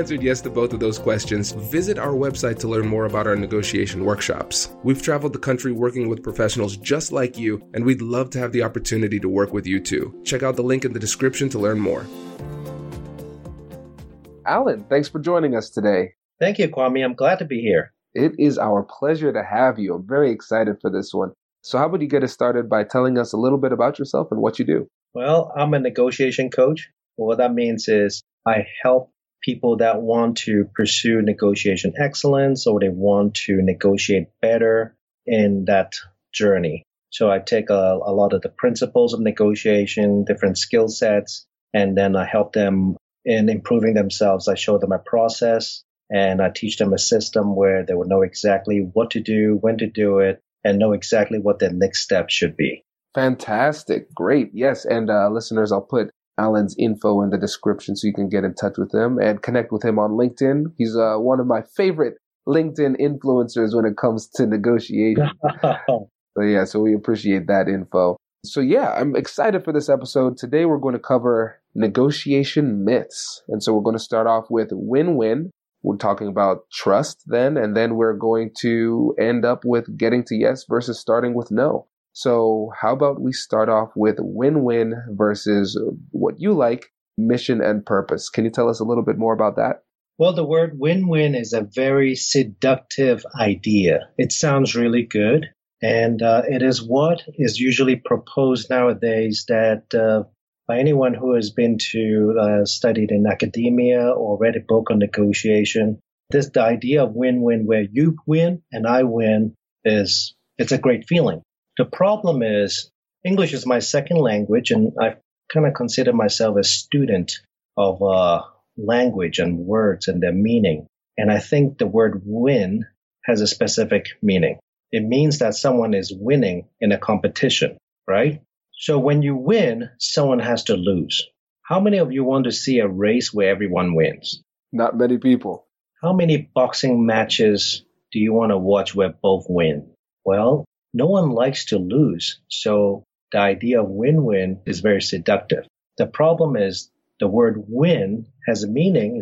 answered yes to both of those questions, visit our website to learn more about our negotiation workshops. We've traveled the country working with professionals just like you, and we'd love to have the opportunity to work with you too. Check out the link in the description to learn more. Allan, thanks for joining us today. Thank you, Kwame. I'm glad to be here. It is our pleasure to have you. I'm very excited for this one. So, how about you get us started by telling us a little bit about yourself and what you do? Well, I'm a negotiation coach. What that means is I help people that want to pursue negotiation excellence or they want to negotiate better in that journey. So I take a, a lot of the principles of negotiation, different skill sets, and then I help them in improving themselves. I show them a process and I teach them a system where they will know exactly what to do, when to do it, and know exactly what their next step should be. Fantastic. Great. Yes. And uh, listeners, I'll put Allan's info in the description so you can get in touch with him and connect with him on LinkedIn. He's uh, one of my favorite LinkedIn influencers when it comes to negotiation. so, yeah, so we appreciate that info. So, yeah, I'm excited for this episode. Today, we're going to cover negotiation myths. And so, we're going to start off with win win we're talking about trust then, and then we're going to end up with getting to yes versus starting with no. So, how about we start off with win win versus what you like, mission and purpose? Can you tell us a little bit more about that? Well, the word win win is a very seductive idea. It sounds really good. And uh, it is what is usually proposed nowadays that uh, by anyone who has been to uh, studied in academia or read a book on negotiation. This the idea of win-win where you win and I win is it's a great feeling. The problem is English is my second language and I kind of consider myself a student of uh, language and words and their meaning. And I think the word win has a specific meaning. It means that someone is winning in a competition, right? So when you win, someone has to lose. How many of you want to see a race where everyone wins? Not many people. How many boxing matches do you want to watch where both win? Well, no one likes to lose. So the idea of win-win is very seductive. The problem is the word win has a meaning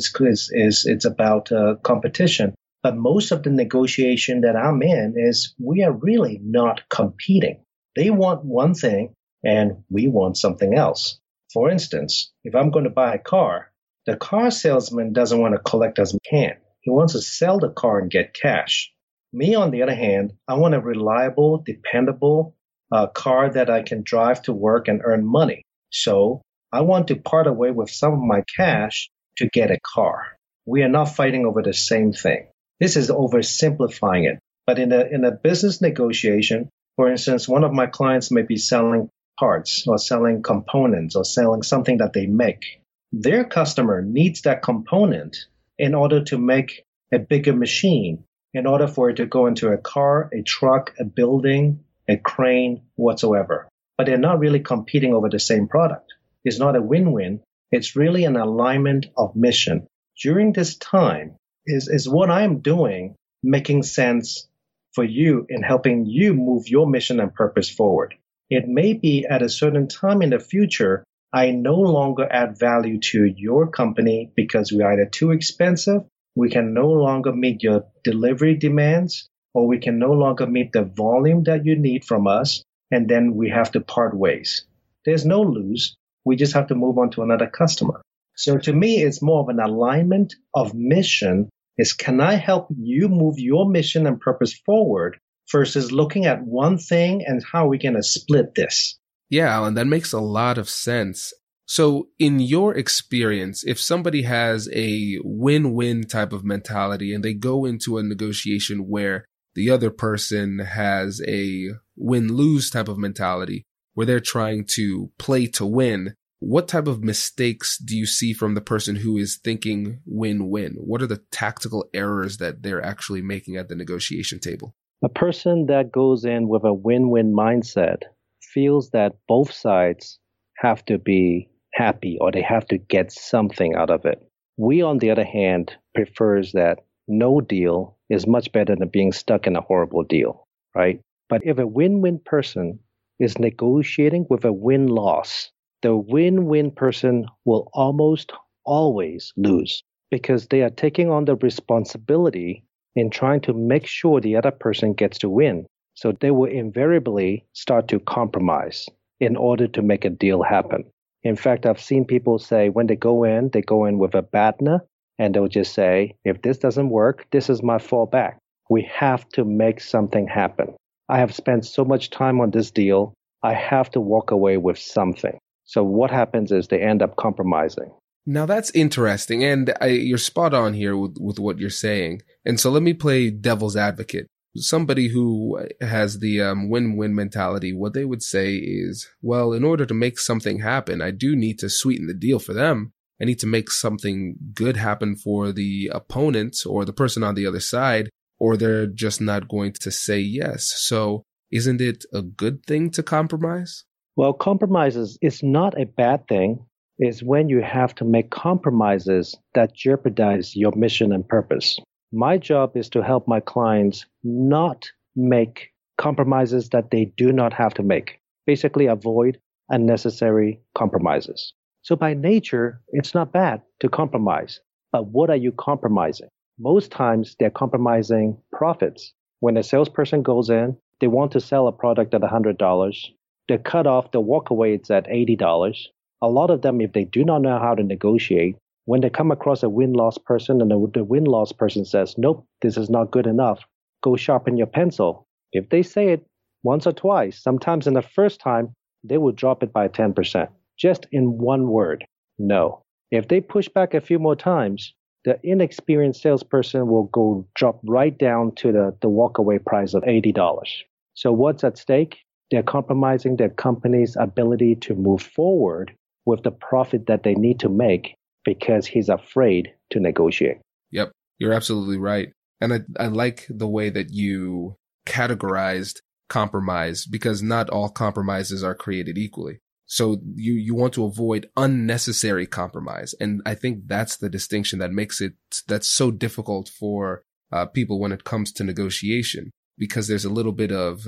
it's about uh, competition. But most of the negotiation that I'm in is we are really not competing. They want one thing and we want something else. For instance, if I'm going to buy a car, the car salesman doesn't want to collect as much can. He wants to sell the car and get cash. Me, on the other hand, I want a reliable, dependable uh, car that I can drive to work and earn money. So I want to part away with some of my cash to get a car. We are not fighting over the same thing. This is oversimplifying it. But in a, in a business negotiation, for instance, one of my clients may be selling parts or selling components or selling something that they make. Their customer needs that component in order to make a bigger machine, in order for it to go into a car, a truck, a building, a crane, whatsoever. But they're not really competing over the same product. It's not a win-win. It's really an alignment of mission. During this time, is, is what I'm doing making sense for you in helping you move your mission and purpose forward? It may be at a certain time in the future, I no longer add value to your company because we're either too expensive, we can no longer meet your delivery demands, or we can no longer meet the volume that you need from us, and then we have to part ways. There's no lose. We just have to move on to another customer. So to me, it's more of an alignment of mission is can I help you move your mission and purpose forward versus looking at one thing and how we're going to split this. Yeah, Allan, that makes a lot of sense. So, in your experience, if somebody has a win win type of mentality and they go into a negotiation where the other person has a win lose type of mentality, where they're trying to play to win, what type of mistakes do you see from the person who is thinking win win? What are the tactical errors that they're actually making at the negotiation table? A person that goes in with a win win mindset feels that both sides have to be happy or they have to get something out of it. We, on the other hand, prefers that no deal is much better than being stuck in a horrible deal, right? But if a win-win person is negotiating with a win-loss, the win-win person will almost always lose because they are taking on the responsibility in trying to make sure the other person gets to win. So they will invariably start to compromise in order to make a deal happen. In fact, I've seen people say when they go in, they go in with a BATNA and they'll just say, if this doesn't work, this is my fallback. We have to make something happen. I have spent so much time on this deal. I have to walk away with something. So what happens is they end up compromising. Now that's interesting, and I, you're spot on here with, with what you're saying. And so let me play devil's advocate somebody who has the um, win-win mentality, what they would say is, well, in order to make something happen, I do need to sweeten the deal for them. I need to make something good happen for the opponent or the person on the other side, or they're just not going to say yes. So isn't it a good thing to compromise? Well, compromises is not a bad thing. It's when you have to make compromises that jeopardize your mission and purpose. My job is to help my clients not make compromises that they do not have to make. Basically, avoid unnecessary compromises. So, by nature, it's not bad to compromise. But what are you compromising? Most times, they're compromising profits. When a salesperson goes in, they want to sell a product at $100. The cutoff, the walkaway, it's at $80. A lot of them, if they do not know how to negotiate, when they come across a win loss person and the, the win loss person says, nope, this is not good enough, go sharpen your pencil. If they say it once or twice, sometimes in the first time, they will drop it by 10%, just in one word, no. If they push back a few more times, the inexperienced salesperson will go drop right down to the, the walkaway price of $80. So what's at stake? They're compromising their company's ability to move forward with the profit that they need to make because he's afraid to negotiate. Yep, you're absolutely right. And I, I like the way that you categorized compromise because not all compromises are created equally. So you, you want to avoid unnecessary compromise. And I think that's the distinction that makes it, that's so difficult for uh, people when it comes to negotiation because there's a little bit of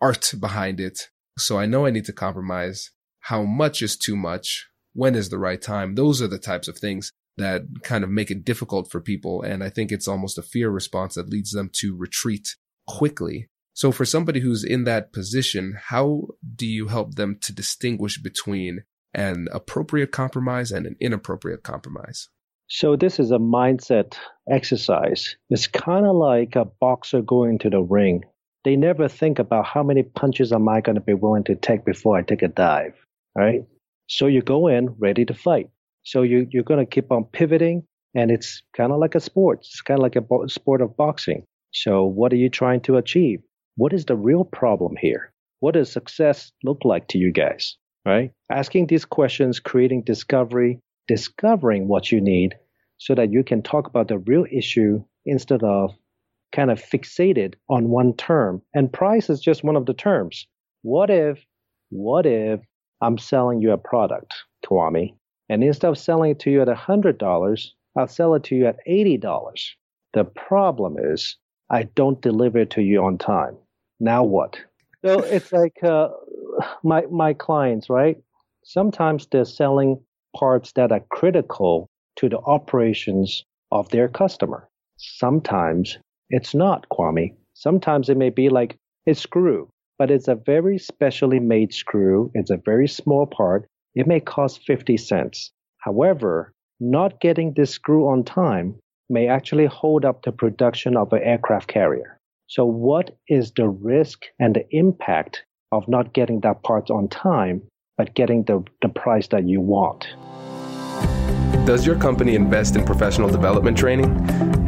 art behind it. So I know I need to compromise. How much is too much? When is the right time? Those are the types of things that kind of make it difficult for people. And I think it's almost a fear response that leads them to retreat quickly. So for somebody who's in that position, how do you help them to distinguish between an appropriate compromise and an inappropriate compromise? So this is a mindset exercise. It's kind of like a boxer going to the ring. They never think about how many punches am I going to be willing to take before I take a dive, right? So you go in ready to fight. So you, you're going to keep on pivoting, and it's kind of like a sport. It's kind of like a bo- sport of boxing. So, what are you trying to achieve? What is the real problem here? What does success look like to you guys? Right? Asking these questions, creating discovery, discovering what you need so that you can talk about the real issue instead of kind of fixated on one term. And price is just one of the terms. What if, what if I'm selling you a product, Kwame, and instead of selling it to you at $100, I'll sell it to you at $80. The problem is I don't deliver it to you on time. Now what? So it's like uh, my my clients, right? Sometimes they're selling parts that are critical to the operations of their customer. Sometimes it's not, Kwame. Sometimes it may be like a screw but it's a very specially made screw. It's a very small part. It may cost 50 cents. However, not getting this screw on time may actually hold up the production of an aircraft carrier. So, what is the risk and the impact of not getting that part on time but getting the, the price that you want. Does your company invest in professional development training?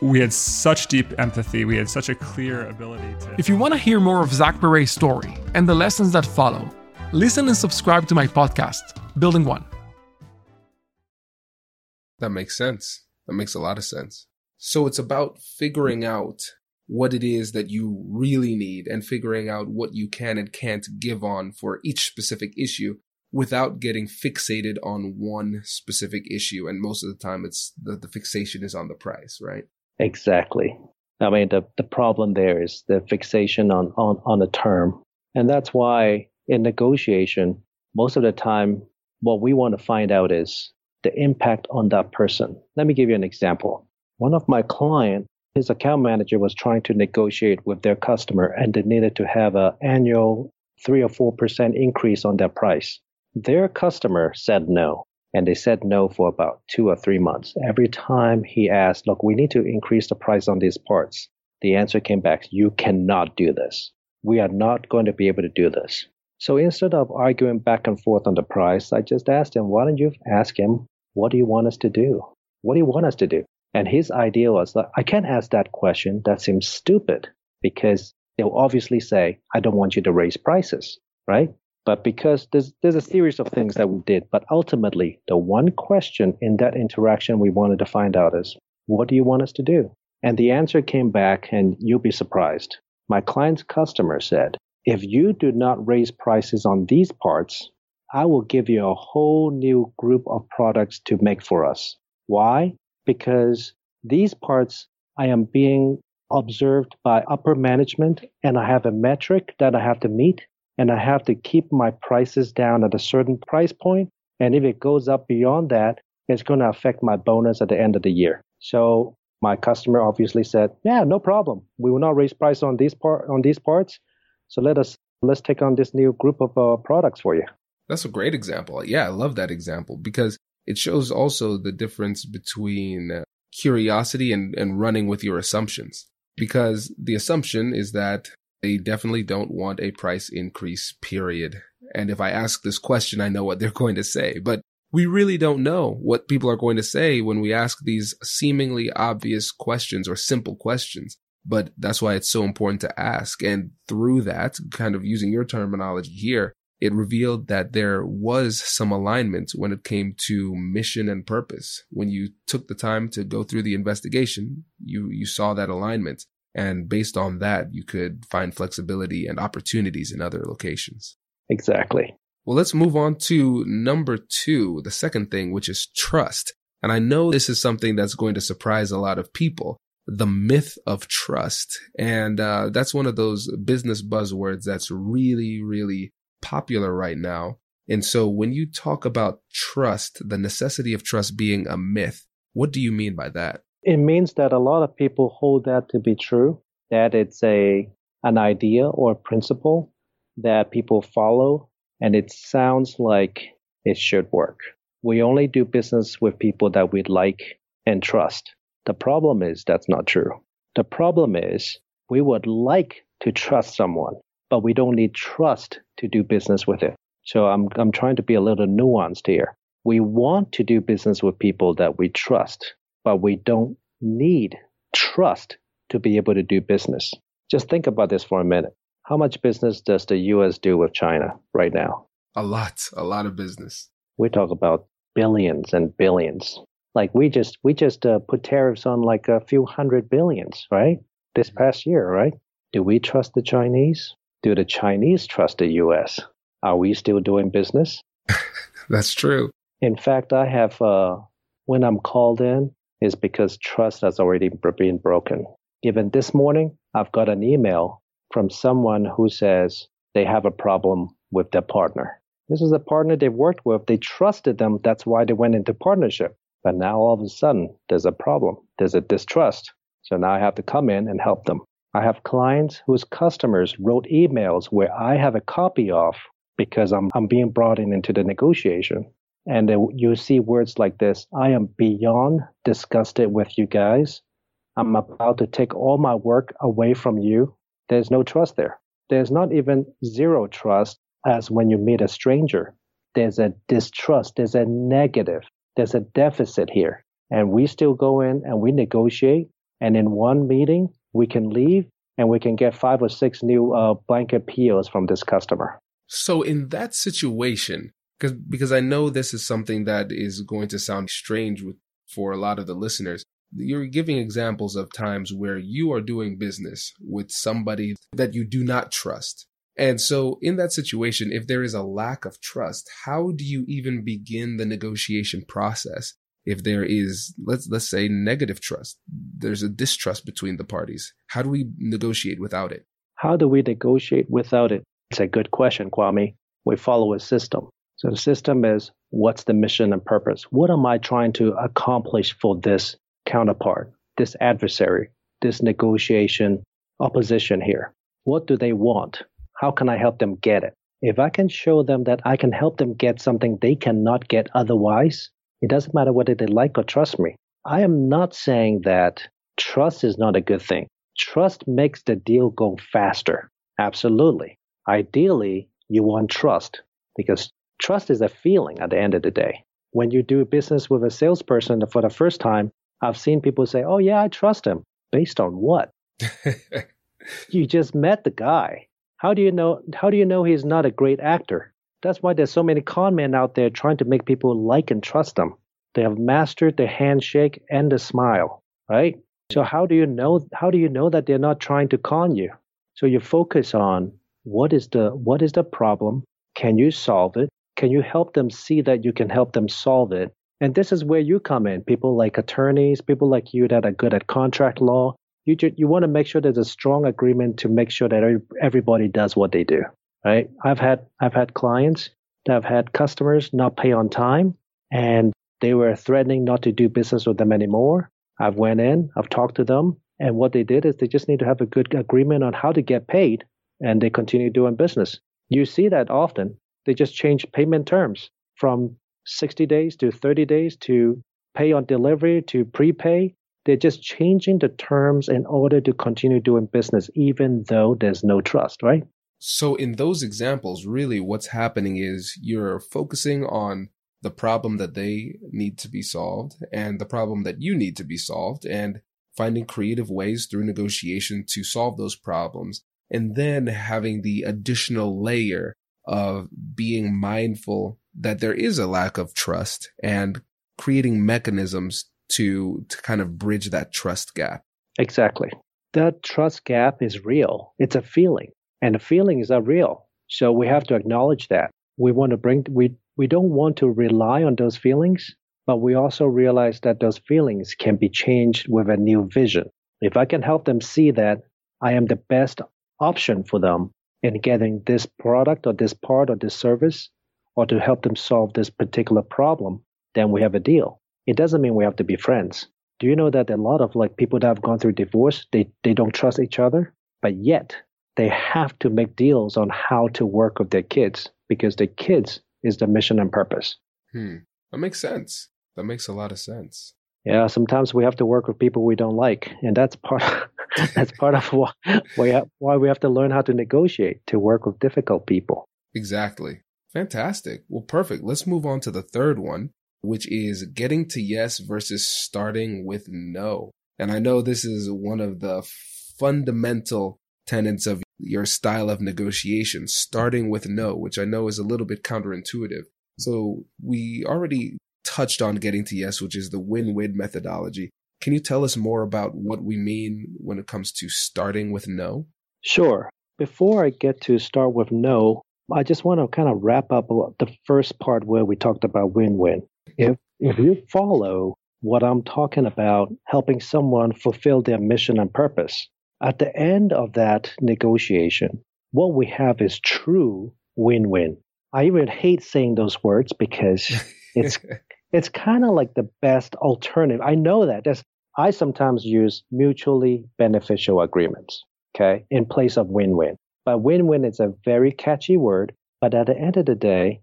we had such deep empathy. We had such a clear ability to. If you want to hear more of Zach Perret's story and the lessons that follow, listen and subscribe to my podcast, Building One. That makes sense. That makes a lot of sense. So it's about figuring out what it is that you really need and figuring out what you can and can't give on for each specific issue without getting fixated on one specific issue. And most of the time, it's the, the fixation is on the price, right? Exactly. I mean, the, the problem there is the fixation on, on, on a term. And that's why in negotiation, most of the time, what we want to find out is the impact on that person. Let me give you an example. One of my client, his account manager was trying to negotiate with their customer and they needed to have an annual three or four percent increase on their price. Their customer said no. And they said no for about two or three months. Every time he asked, look, we need to increase the price on these parts, the answer came back, you cannot do this. We are not going to be able to do this. So instead of arguing back and forth on the price, I just asked him, why don't you ask him, what do you want us to do? What do you want us to do? And his idea was that I can't ask that question. That seems stupid because they'll obviously say, I don't want you to raise prices, right? But because there's there's a series of things that we did, but ultimately the one question in that interaction we wanted to find out is, what do you want us to do? And the answer came back, and you'll be surprised. My client's customer said, if you do not raise prices on these parts, I will give you a whole new group of products to make for us. Why? Because these parts I am being observed by upper management and I have a metric that I have to meet and I have to keep my prices down at a certain price point. And if it goes up beyond that, it's going to affect my bonus at the end of the year. So my customer obviously said, "Yeah, no problem. We will not raise price on these part on these parts. So let us let's take on this new group of uh, products for you." That's a great example. Yeah, I love that example because it shows also the difference between curiosity and, and running with your assumptions. Because the assumption is that they definitely don't want a price increase, period. And if I ask this question, I know what they're going to say, but we really don't know what people are going to say when we ask these seemingly obvious questions or simple questions. But that's why it's so important to ask. And through that, kind of using your terminology here, it revealed that there was some alignment when it came to mission and purpose. When you took the time to go through the investigation, you, you saw that alignment. And based on that, you could find flexibility and opportunities in other locations. Exactly. Well, let's move on to number two, the second thing, which is trust. And I know this is something that's going to surprise a lot of people. The myth of trust. And uh, that's one of those business buzzwords that's really, really popular right now. And so when you talk about trust, the necessity of trust being a myth, what do you mean by that? It means that a lot of people hold that to be true, that it's a an idea or a principle that people follow and it sounds like it should work. We only do business with people that we like and trust. The problem is that's not true. The problem is we would like to trust someone, but we don't need trust to do business with it. So I'm I'm trying to be a little nuanced here. We want to do business with people that we trust, but we don't need trust to be able to do business. Just think about this for a minute. How much business does the US do with China right now? A lot, a lot of business. We talk about billions and billions. Like we just we just uh, put tariffs on like a few hundred billions, right? This mm-hmm. past year, right? Do we trust the Chinese? Do the Chinese trust the US? Are we still doing business? That's true. In fact, I have uh, when I'm called in, is because trust has already been broken. Even this morning, I've got an email from someone who says they have a problem with their partner. This is a partner they've worked with. They trusted them. That's why they went into partnership. But now all of a sudden, there's a problem. There's a distrust. So now I have to come in and help them. I have clients whose customers wrote emails where I have a copy of because I'm, I'm being brought in into the negotiation. And you see words like this I am beyond disgusted with you guys. I'm about to take all my work away from you. There's no trust there. There's not even zero trust as when you meet a stranger. There's a distrust, there's a negative, there's a deficit here. And we still go in and we negotiate. And in one meeting, we can leave and we can get five or six new uh, blanket POs from this customer. So, in that situation, because because I know this is something that is going to sound strange with, for a lot of the listeners. You're giving examples of times where you are doing business with somebody that you do not trust. And so in that situation, if there is a lack of trust, how do you even begin the negotiation process? If there is, let's, let's say negative trust, there's a distrust between the parties. How do we negotiate without it? How do we negotiate without it? It's a good question, Kwame. We follow a system. So the system is what's the mission and purpose? What am I trying to accomplish for this counterpart, this adversary, this negotiation opposition here? What do they want? How can I help them get it? If I can show them that I can help them get something they cannot get otherwise, it doesn't matter whether they like or trust me. I am not saying that trust is not a good thing. Trust makes the deal go faster. Absolutely. Ideally, you want trust because trust is a feeling at the end of the day. When you do business with a salesperson for the first time, I've seen people say, Oh, yeah, I trust him. Based on what? you just met the guy. How do you know how do you know he's not a great actor? That's why there's so many con men out there trying to make people like and trust them. They have mastered the handshake and the smile, right? So how do you know how do you know that they're not trying to con you? So you focus on what is the what is the problem? Can you solve it? Can you help them see that you can help them solve it? And this is where you come in. People like attorneys, people like you that are good at contract law. You ju- you want to make sure there's a strong agreement to make sure that everybody does what they do. Right? I've had I've had clients that have had customers not pay on time, and they were threatening not to do business with them anymore. I've went in, I've talked to them, and what they did is they just need to have a good agreement on how to get paid, and they continue doing business. You see that often. They just changed payment terms from 60 days to 30 days to pay on delivery to prepay. They're just changing the terms in order to continue doing business, even though there's no trust, right? So, in those examples, really what's happening is you're focusing on the problem that they need to be solved and the problem that you need to be solved and finding creative ways through negotiation to solve those problems. And then having the additional layer of being mindful that there is a lack of trust and creating mechanisms to to kind of bridge that trust gap. Exactly. that trust gap is real. It's a feeling, and the feelings are real. So we have to acknowledge that. We want to bring we we don't want to rely on those feelings, but we also realize that those feelings can be changed with a new vision. If I can help them see that I am the best option for them in getting this product or this part or this service, or to help them solve this particular problem, then we have a deal. It doesn't mean we have to be friends. Do you know that a lot of like people that have gone through divorce, they, they don't trust each other, but yet they have to make deals on how to work with their kids because their kids is the mission and purpose. Hmm. That makes sense. That makes a lot of sense. Yeah, sometimes we have to work with people we don't like, and that's part. that's part of why why we have to learn how to negotiate to work with difficult people. Exactly. Fantastic. Well, perfect. Let's move on to the third one, which is getting to yes versus starting with no. And I know this is one of the fundamental tenets of your style of negotiation, starting with no, which I know is a little bit counterintuitive. So we already touched on getting to yes, which is the win-win methodology. Can you tell us more about what we mean when it comes to starting with no? Sure. Before I get to start with no, I just want to kind of wrap up the first part where we talked about win-win. If if you follow what I'm talking about, helping someone fulfill their mission and purpose, at the end of that negotiation, what we have is true win-win. I even hate saying those words because it's it's kind of like the best alternative. I know that. I sometimes use mutually beneficial agreements, okay, in place of win-win. But win-win is a very catchy word. But at the end of the day,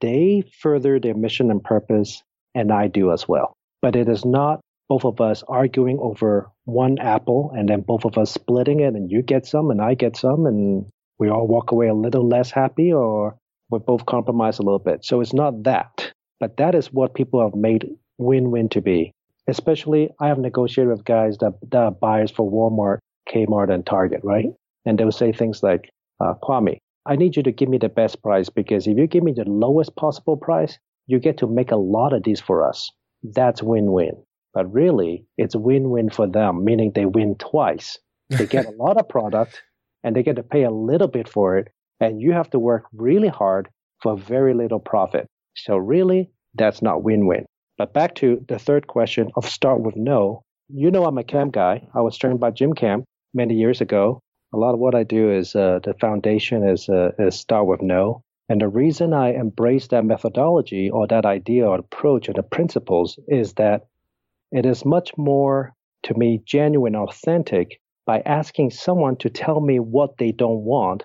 they further their mission and purpose, and I do as well. But it is not both of us arguing over one apple and then both of us splitting it and you get some and I get some and we all walk away a little less happy or we both compromise a little bit. So it's not that. But that is what people have made win win to be. Especially, I have negotiated with guys that, that are buyers for Walmart, Kmart, and Target, right? And they will say things like, uh, Kwame, I need you to give me the best price because if you give me the lowest possible price, you get to make a lot of these for us. That's win win. But really, it's win win for them, meaning they win twice. They get a lot of product and they get to pay a little bit for it. And you have to work really hard for very little profit. So, really, that's not win win. But back to the third question of start with no. You know, I'm a camp guy. I was trained by Jim Camp many years ago. A lot of what I do is uh, the foundation is, uh, is start with no. And the reason I embrace that methodology or that idea or approach or the principles is that it is much more, to me, genuine, authentic by asking someone to tell me what they don't want,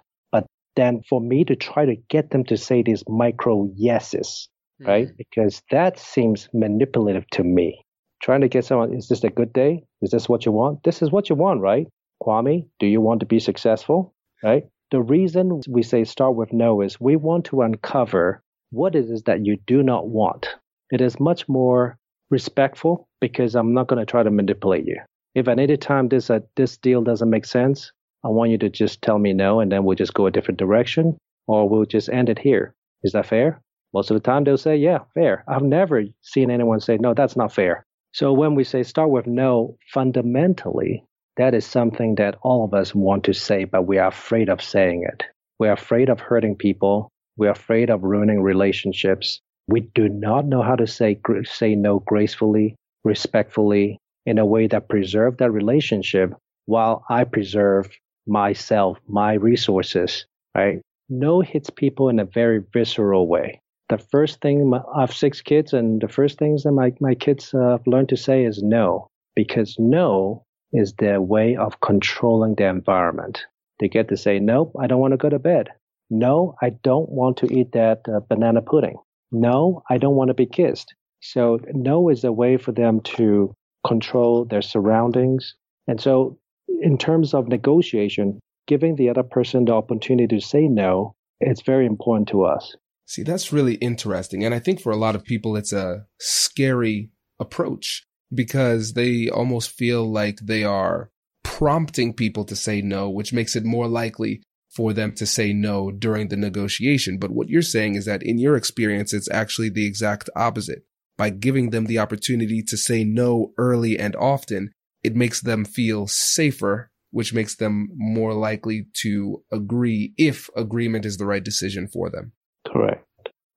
then for me to try to get them to say these micro yeses, mm-hmm. right? Because that seems manipulative to me. Trying to get someone, is this a good day? Is this what you want? This is what you want, right? Kwame, do you want to be successful? Right? The reason we say start with no is we want to uncover what it is that you do not want. It is much more respectful because I'm not going to try to manipulate you. If at any time this uh, this deal doesn't make sense, I want you to just tell me no, and then we'll just go a different direction, or we'll just end it here. Is that fair? Most of the time they'll say, yeah, fair. I've never seen anyone say, no, that's not fair. So when we say start with no, fundamentally, that is something that all of us want to say, but we are afraid of saying it. We're afraid of hurting people. We're afraid of ruining relationships. We do not know how to say, say no gracefully, respectfully, in a way that preserve that relationship while I preserve myself, my resources, right? No hits people in a very visceral way. The first thing, I have six kids, and the first things that my, my kids uh, have learned to say is no, because no is their way of controlling the environment. They get to say, nope, I don't want to go to bed. No, I don't want to eat that uh, banana pudding. No, I don't want to be kissed. So, no is a way for them to control their surroundings. And so, in terms of negotiation, giving the other person the opportunity to say no, it's very important to us. See, that's really interesting. And I think for a lot of people, it's a scary approach because they almost feel like they are prompting people to say no, which makes it more likely for them to say no during the negotiation. But what you're saying is that in your experience, it's actually the exact opposite. By giving them the opportunity to say no early and often, it makes them feel safer which makes them more likely to agree if agreement is the right decision for them. Correct.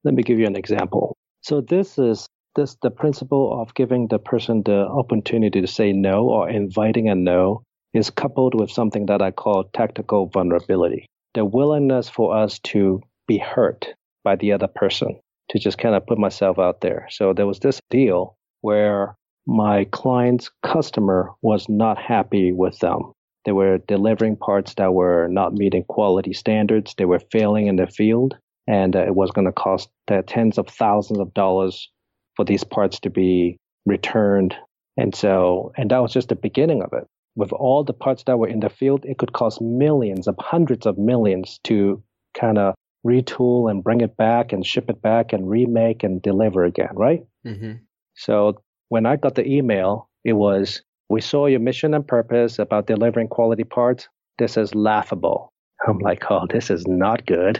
Let me give you an example. So this is this the principle of giving the person the opportunity to say no or inviting a no is coupled with something that I call tactical vulnerability. The willingness for us to be hurt by the other person, to just kind of put myself out there. So there was this deal where my client's customer was not happy with them. They were delivering parts that were not meeting quality standards. They were failing in the field, and uh, it was going to cost uh, tens of thousands of dollars for these parts to be returned. And so, and that was just the beginning of it. With all the parts that were in the field, it could cost millions of hundreds of millions to kind of retool and bring it back and ship it back and remake and deliver again, right? Mm-hmm. So when I got the email, it was, we saw your mission and purpose about delivering quality parts. This is laughable. I'm like, oh, this is not good.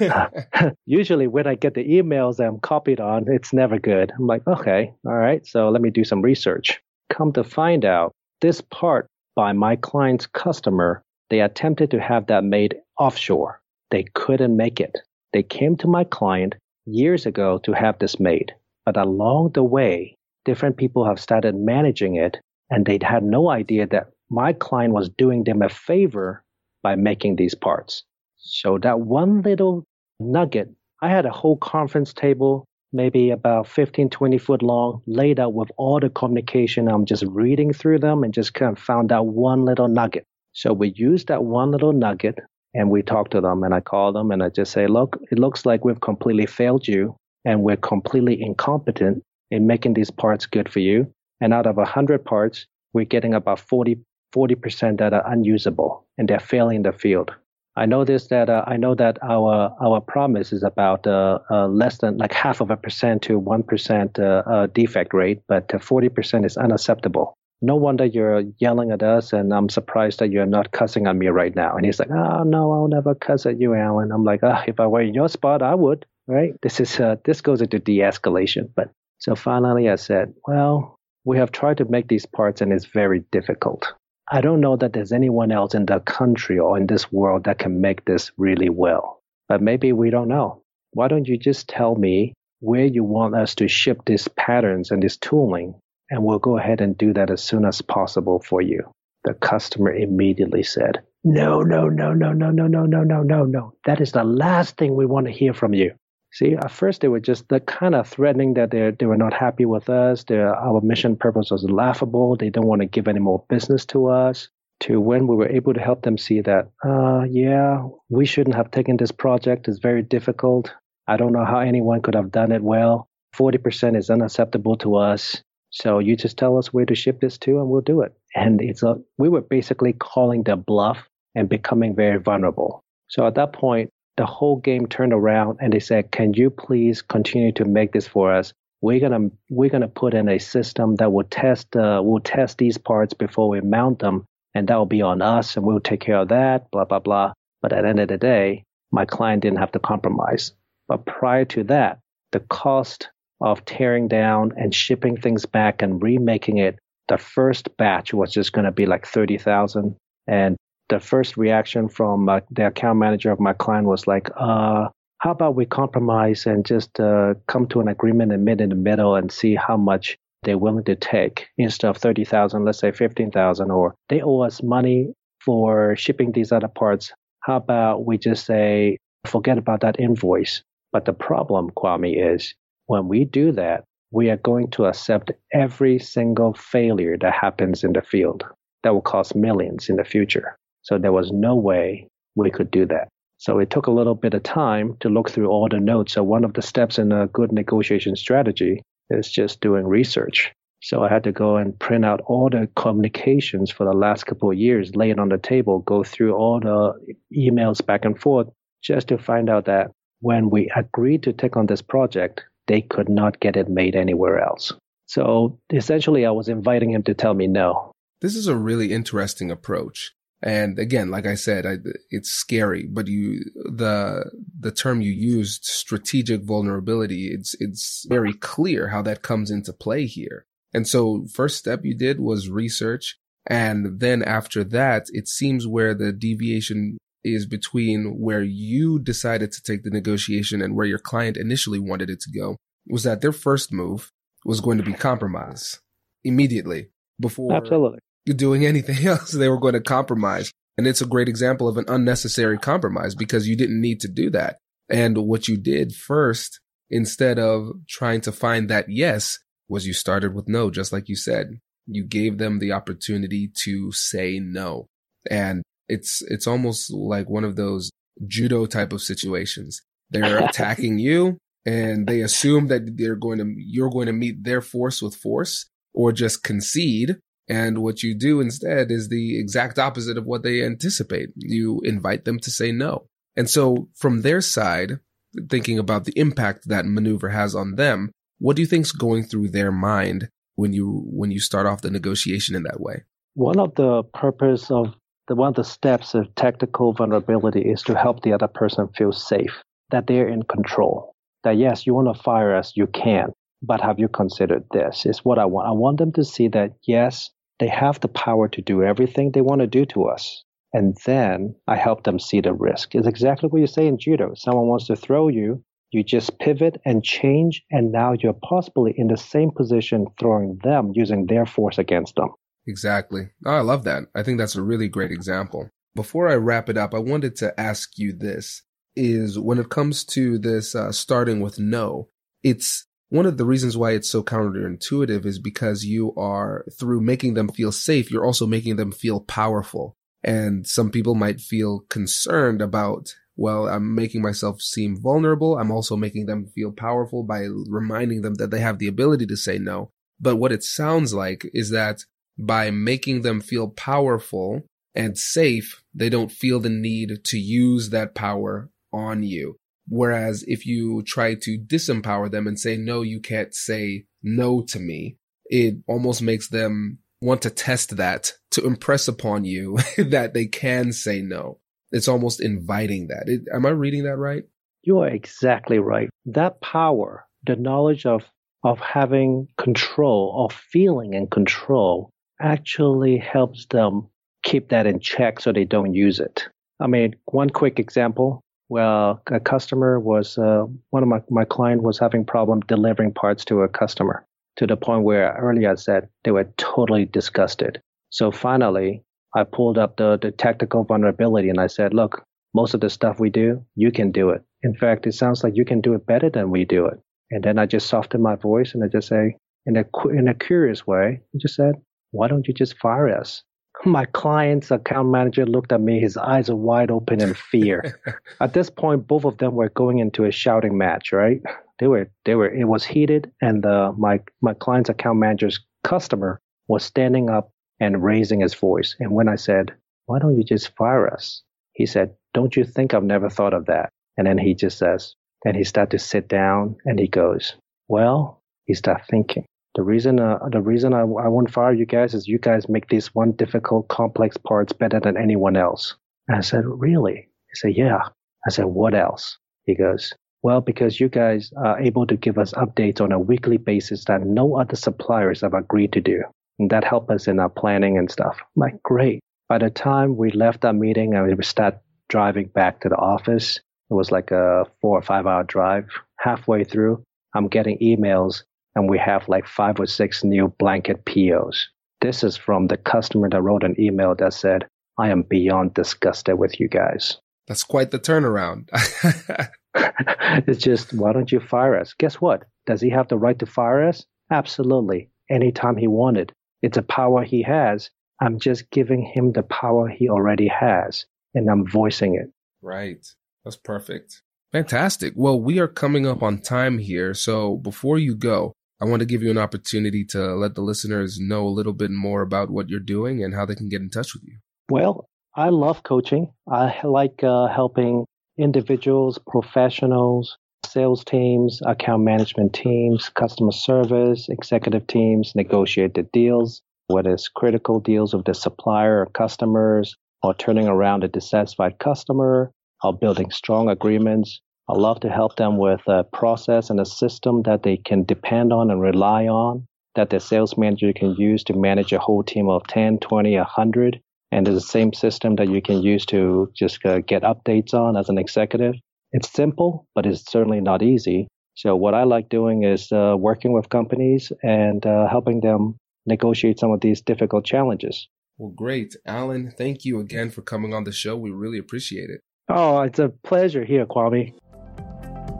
usually, when I get the emails I'm copied on, it's never good. I'm like, okay, all right, so let me do some research. Come to find out, this part by my client's customer, they attempted to have that made offshore. They couldn't make it. They came to my client years ago to have this made. But along the way, different people have started managing it and they'd had no idea that my client was doing them a favor by making these parts. So that one little nugget, I had a whole conference table, maybe about 15, 20 foot long, laid out with all the communication. I'm just reading through them and just kind of found out one little nugget. So we used that one little nugget and we talked to them and I called them and I just say, look, it looks like we've completely failed you and we're completely incompetent in making these parts good for you. And out of 100 parts, we're getting about 40, 40% that are unusable and they're failing the field. I noticed that uh, I know that our our promise is about uh, uh, less than like half of a percent to one percent uh, uh, defect rate, but forty percent is unacceptable. No wonder you're yelling at us, and I'm surprised that you're not cussing at me right now. And he's like, "Oh no, I'll never cuss at you, Allan." I'm like, oh, "If I were in your spot, I would." Right? This is uh, this goes into de-escalation, but so finally I said, well, we have tried to make these parts and it's very difficult. I don't know that there's anyone else in the country or in this world that can make this really well. But maybe we don't know. Why don't you just tell me where you want us to ship these patterns and this tooling, and we'll go ahead and do that as soon as possible for you. The customer immediately said, No, no, no, no, no, no, no, no, no, no, no. That is the last thing we want to hear from you. See, at first they were just the kind of threatening that they they were not happy with us. Their, our mission purpose was laughable. They don't want to give any more business to us. To when we were able to help them see that, uh, yeah, we shouldn't have taken this project. It's very difficult. I don't know how anyone could have done it well. Forty percent is unacceptable to us. So you just tell us where to ship this to, and we'll do it. And it's a we were basically calling their bluff and becoming very vulnerable. So at that point, the whole game turned around and they said, "Can you please continue to make this for us? We're gonna we're gonna put in a system that will test uh, will test these parts before we mount them, and that will be on us, and we'll take care of that." Blah blah blah. But at the end of the day, my client didn't have to compromise. But prior to that, the cost of tearing down and shipping things back and remaking it, the first batch was just going to be like 30,000 and the first reaction from uh, the account manager of my client was like, uh, how about we compromise and just uh, come to an agreement and meet in the middle and see how much they're willing to take instead of 30,000, let's say 15,000, or they owe us money for shipping these other parts. How about we just say, forget about that invoice? But the problem, Kwame, is when we do that, we are going to accept every single failure that happens in the field that will cost millions in the future. So there was no way we could do that. So it took a little bit of time to look through all the notes. So one of the steps in a good negotiation strategy is just doing research. So I had to go and print out all the communications for the last couple of years, lay it on the table, go through all the emails back and forth, just to find out that when we agreed to take on this project, they could not get it made anywhere else. So essentially, I was inviting him to tell me no. This is a really interesting approach. And again, like I said, I, it's scary, but you, the, the term you used, strategic vulnerability, it's, it's very clear how that comes into play here. And so first step you did was research. And then after that, it seems where the deviation is between where you decided to take the negotiation and where your client initially wanted it to go was that their first move was going to be compromise immediately before Absolutely. Doing anything else. They were going to compromise. And it's a great example of an unnecessary compromise because you didn't need to do that. And what you did first, instead of trying to find that yes, was you started with no, just like you said. You gave them the opportunity to say no. And it's, it's almost like one of those judo type of situations. They're attacking you and they assume that they're going to, you're going to meet their force with force or just concede. And what you do instead is the exact opposite of what they anticipate. You invite them to say no. And so from their side, thinking about the impact that maneuver has on them, what do you think's going through their mind when you when you start off the negotiation in that way? One of the purpose of the one of the steps of tactical vulnerability is to help the other person feel safe, that they're in control. That yes, you want to fire us, you can, but have you considered this? Is what I want. I want them to see that yes, they have the power to do everything they want to do to us. And then I help them see the risk. It's exactly what you say in judo. Someone wants to throw you, you just pivot and change, and now you're possibly in the same position throwing them using their force against them. Exactly. Oh, I love that. I think that's a really great example. Before I wrap it up, I wanted to ask you this is when it comes to this uh, starting with no, it's one of the reasons why it's so counterintuitive is because you are through making them feel safe, you're also making them feel powerful. And some people might feel concerned about, well, I'm making myself seem vulnerable. I'm also making them feel powerful by reminding them that they have the ability to say no. But what it sounds like is that by making them feel powerful and safe, they don't feel the need to use that power on you. Whereas if you try to disempower them and say, no, you can't say no to me, it almost makes them want to test that to impress upon you that they can say no. It's almost inviting that. It, am I reading that right? You are exactly right. That power, the knowledge of, of having control, of feeling in control, actually helps them keep that in check so they don't use it. I mean, one quick example. Well, a customer was, uh, one of my, my client was having problem delivering parts to a customer to the point where earlier I said they were totally disgusted. So finally, I pulled up the, the tactical vulnerability and I said, look, most of the stuff we do, you can do it. In fact, it sounds like you can do it better than we do it. And then I just softened my voice and I just say, in a, in a curious way, I just said, why don't you just fire us? My client's account manager looked at me, his eyes are wide open in fear. at this point, both of them were going into a shouting match, right? They were they were it was heated, and uh, my my client's account manager's customer was standing up and raising his voice. And when I said, "Why don't you just fire us?" he said, "Don't you think I've never thought of that?" And then he just says, and he started to sit down, and he goes, "Well," he started thinking. The reason, uh, the reason I, I won't fire you guys is you guys make these one difficult, complex parts better than anyone else. And I said, really? He said, yeah. I said, what else? He goes, well, because you guys are able to give us updates on a weekly basis that no other suppliers have agreed to do. And that helps us in our planning and stuff. I'm like, great. By the time we left that meeting and we start driving back to the office, it was like a four or five hour drive. Halfway through, I'm getting emails and we have like five or six new blanket POs. This is from the customer that wrote an email that said, I am beyond disgusted with you guys. That's quite the turnaround. it's just, why don't you fire us? Guess what? Does he have the right to fire us? Absolutely. Anytime he wanted. It's a power he has. I'm just giving him the power he already has, and I'm voicing it. Right. That's perfect. Fantastic. Well, we are coming up on time here. So before you go, I want to give you an opportunity to let the listeners know a little bit more about what you're doing and how they can get in touch with you. Well, I love coaching. I like uh, helping individuals, professionals, sales teams, account management teams, customer service, executive teams negotiate the deals, whether it's critical deals with the supplier or customers, or turning around a dissatisfied customer, or building strong agreements. I love to help them with a process and a system that they can depend on and rely on. that the sales manager can use to manage a whole team of 10, 20, 100. And it's the same system that you can use to just uh, get updates on as an executive. It's simple, but it's certainly not easy. So what I like doing is uh, working with companies and uh, helping them negotiate some of these difficult challenges. Well, great. Allan, thank you again for coming on the show. We really appreciate it. Oh, it's a pleasure here, Kwame.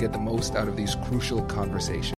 get the most out of these crucial conversations.